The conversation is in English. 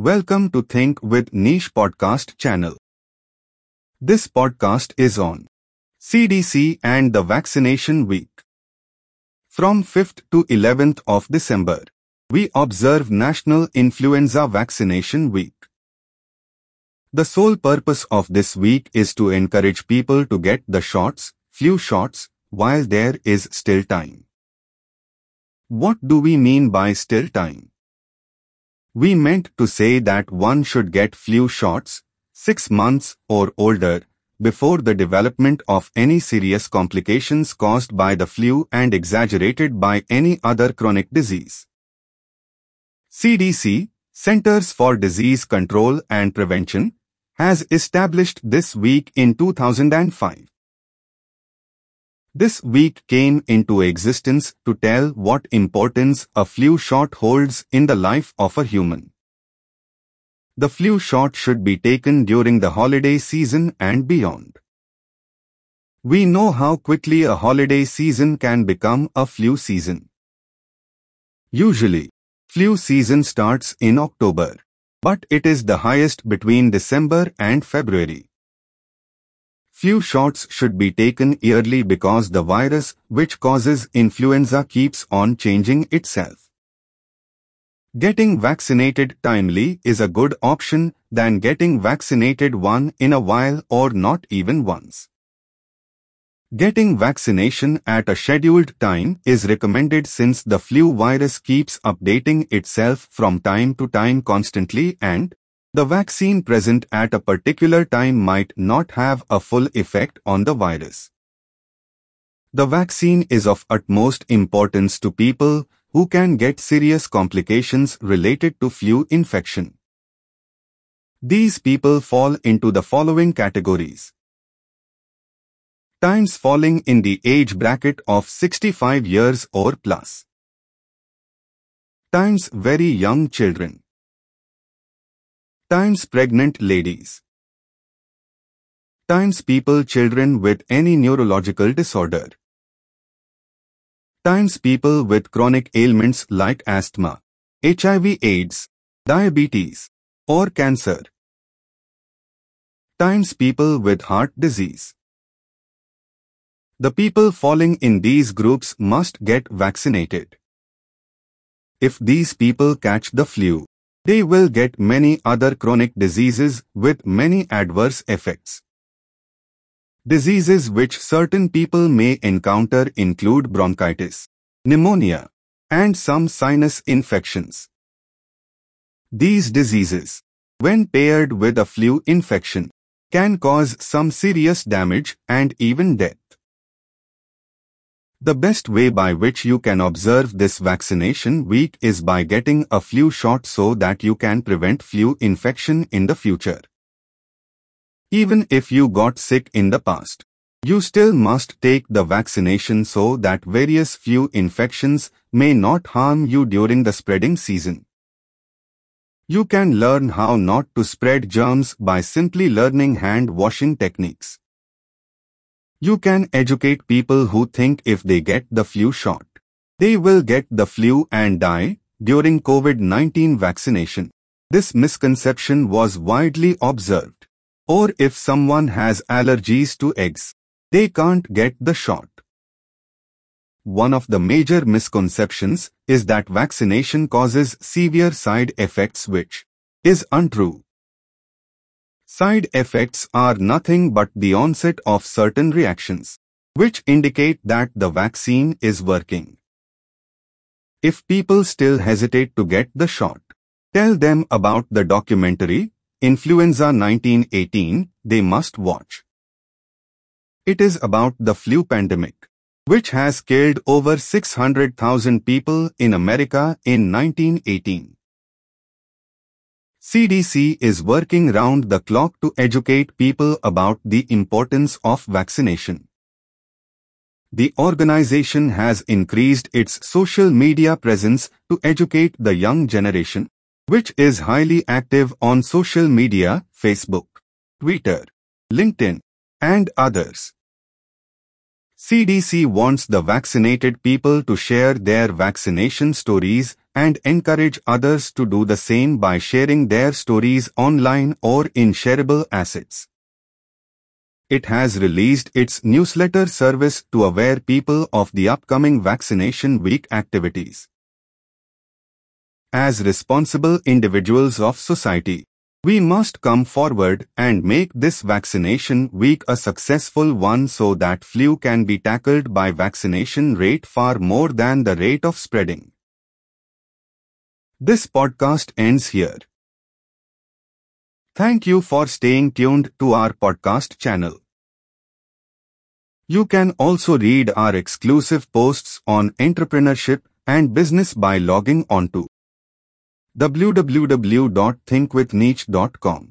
Welcome to Think with Niche podcast channel. This podcast is on CDC and the vaccination week. From 5th to 11th of December, we observe National Influenza Vaccination Week. The sole purpose of this week is to encourage people to get the shots, flu shots, while there is still time. What do we mean by still time? We meant to say that one should get flu shots, six months or older, before the development of any serious complications caused by the flu and exaggerated by any other chronic disease. CDC, Centers for Disease Control and Prevention, has established this week in 2005. This week came into existence to tell what importance a flu shot holds in the life of a human. The flu shot should be taken during the holiday season and beyond. We know how quickly a holiday season can become a flu season. Usually, flu season starts in October, but it is the highest between December and February. Flu shots should be taken yearly because the virus which causes influenza keeps on changing itself. Getting vaccinated timely is a good option than getting vaccinated one in a while or not even once. Getting vaccination at a scheduled time is recommended since the flu virus keeps updating itself from time to time constantly and the vaccine present at a particular time might not have a full effect on the virus. The vaccine is of utmost importance to people who can get serious complications related to flu infection. These people fall into the following categories. Times falling in the age bracket of 65 years or plus. Times very young children. Times pregnant ladies. Times people children with any neurological disorder times people with chronic ailments like asthma, HIV AIDS, diabetes, or cancer. Times people with heart disease. The people falling in these groups must get vaccinated. If these people catch the flu, they will get many other chronic diseases with many adverse effects. Diseases which certain people may encounter include bronchitis, pneumonia, and some sinus infections. These diseases, when paired with a flu infection, can cause some serious damage and even death. The best way by which you can observe this vaccination week is by getting a flu shot so that you can prevent flu infection in the future. Even if you got sick in the past, you still must take the vaccination so that various flu infections may not harm you during the spreading season. You can learn how not to spread germs by simply learning hand washing techniques. You can educate people who think if they get the flu shot, they will get the flu and die during COVID-19 vaccination. This misconception was widely observed. Or if someone has allergies to eggs, they can't get the shot. One of the major misconceptions is that vaccination causes severe side effects which is untrue. Side effects are nothing but the onset of certain reactions, which indicate that the vaccine is working. If people still hesitate to get the shot, tell them about the documentary Influenza 1918, they must watch. It is about the flu pandemic, which has killed over 600,000 people in America in 1918. CDC is working round the clock to educate people about the importance of vaccination. The organization has increased its social media presence to educate the young generation which is highly active on social media, Facebook, Twitter, LinkedIn, and others. CDC wants the vaccinated people to share their vaccination stories and encourage others to do the same by sharing their stories online or in shareable assets. It has released its newsletter service to aware people of the upcoming vaccination week activities. As responsible individuals of society, we must come forward and make this vaccination week a successful one so that flu can be tackled by vaccination rate far more than the rate of spreading. This podcast ends here. Thank you for staying tuned to our podcast channel. You can also read our exclusive posts on entrepreneurship and business by logging on to www.thinkwithniche.com.